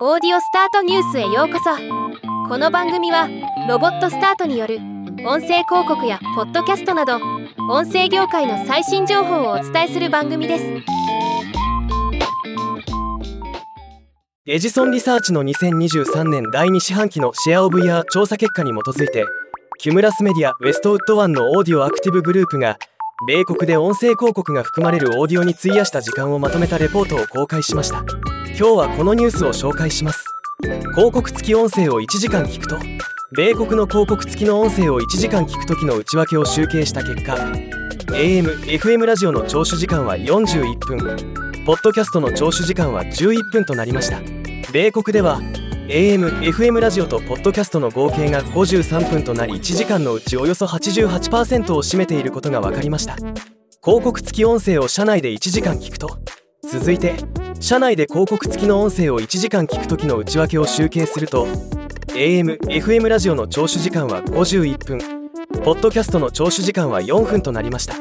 オーディオスタートニュースへようこそ。この番組はロボットスタートによる音声広告やポッドキャストなど音声業界の最新情報をお伝えする番組です。 Edison Research の2023年第2四半期の Share of Ear 調査結果に基づいて Cumulus Media Westwood One の Audio Active Group が米国で音声広告が含まれるオーディオに費やした時間をまとめたレポートを公開しました。今日はこのニュースを紹介します。広告付き音声を1時間聞くと米国の広告付きの音声を1時間聞く時の内訳を集計した結果 AM、FM ラジオの聴取時間は41分ポッドキャストの聴取時間は11分となりました。米国では AM、FM ラジオとポッドキャストの合計が53分となり1時間のうちおよそ88%を占めていることが分かりました。広告付き音声を車内で1時間聞くと続いて車内で広告付きの音声を1時間聞く時の内訳を集計すると AM、FM ラジオの聴取時間は51分。ポッドキャストの聴取時間は4分となりました。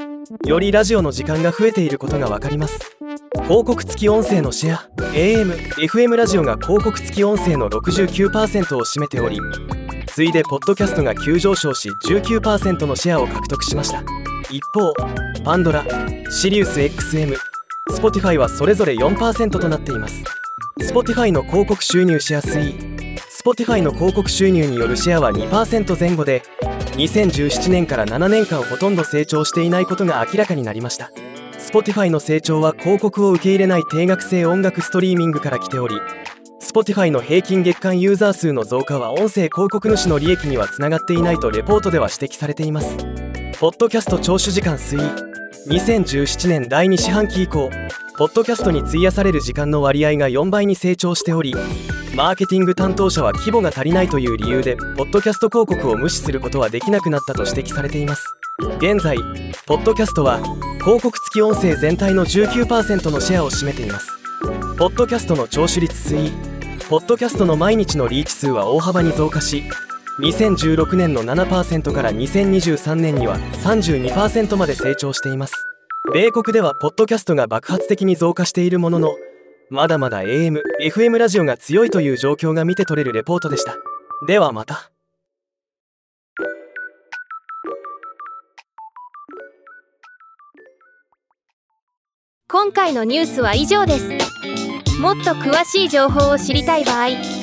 よりラジオの時間が増えていることが分かります。広告付き音声のシェア AM、FM ラジオが広告付き音声の69%を占めており次いでポッドキャストが急上昇し19%のシェアを獲得しました。一方パンドラシリウス XM Spotify はそれぞれ4%となっています。Spotify の広告収入シェア推移 Spotify の広告収入によるシェアは2%前後で2017年から7年間ほとんど成長していないことが明らかになりました。Spotify の成長は広告を受け入れない定額制音楽ストリーミングから来ており Spotify の平均月間ユーザー数の増加は音声広告主の利益にはつながっていないとレポートでは指摘されています。ポッドキャスト聴取時間推移。2017年第2四半期以降ポッドキャストに費やされる時間の割合が4倍に成長しておりマーケティング担当者は規模が足りないという理由でポッドキャスト広告を無視することはできなくなったと指摘されています。現在ポッドキャストは広告付き音声全体の19%のシェアを占めています。ポッドキャストの聴取率推移ポッドキャストの毎日のリーチ数は大幅に増加し2016年の7%から2023年には32%まで成長しています。米国ではポッドキャストが爆発的に増加しているもののまだまだ AM、FM ラジオが強いという状況が見て取れるレポートでした。ではまた。今回のニュースは以上です。もっと詳しい情報を知りたい場合「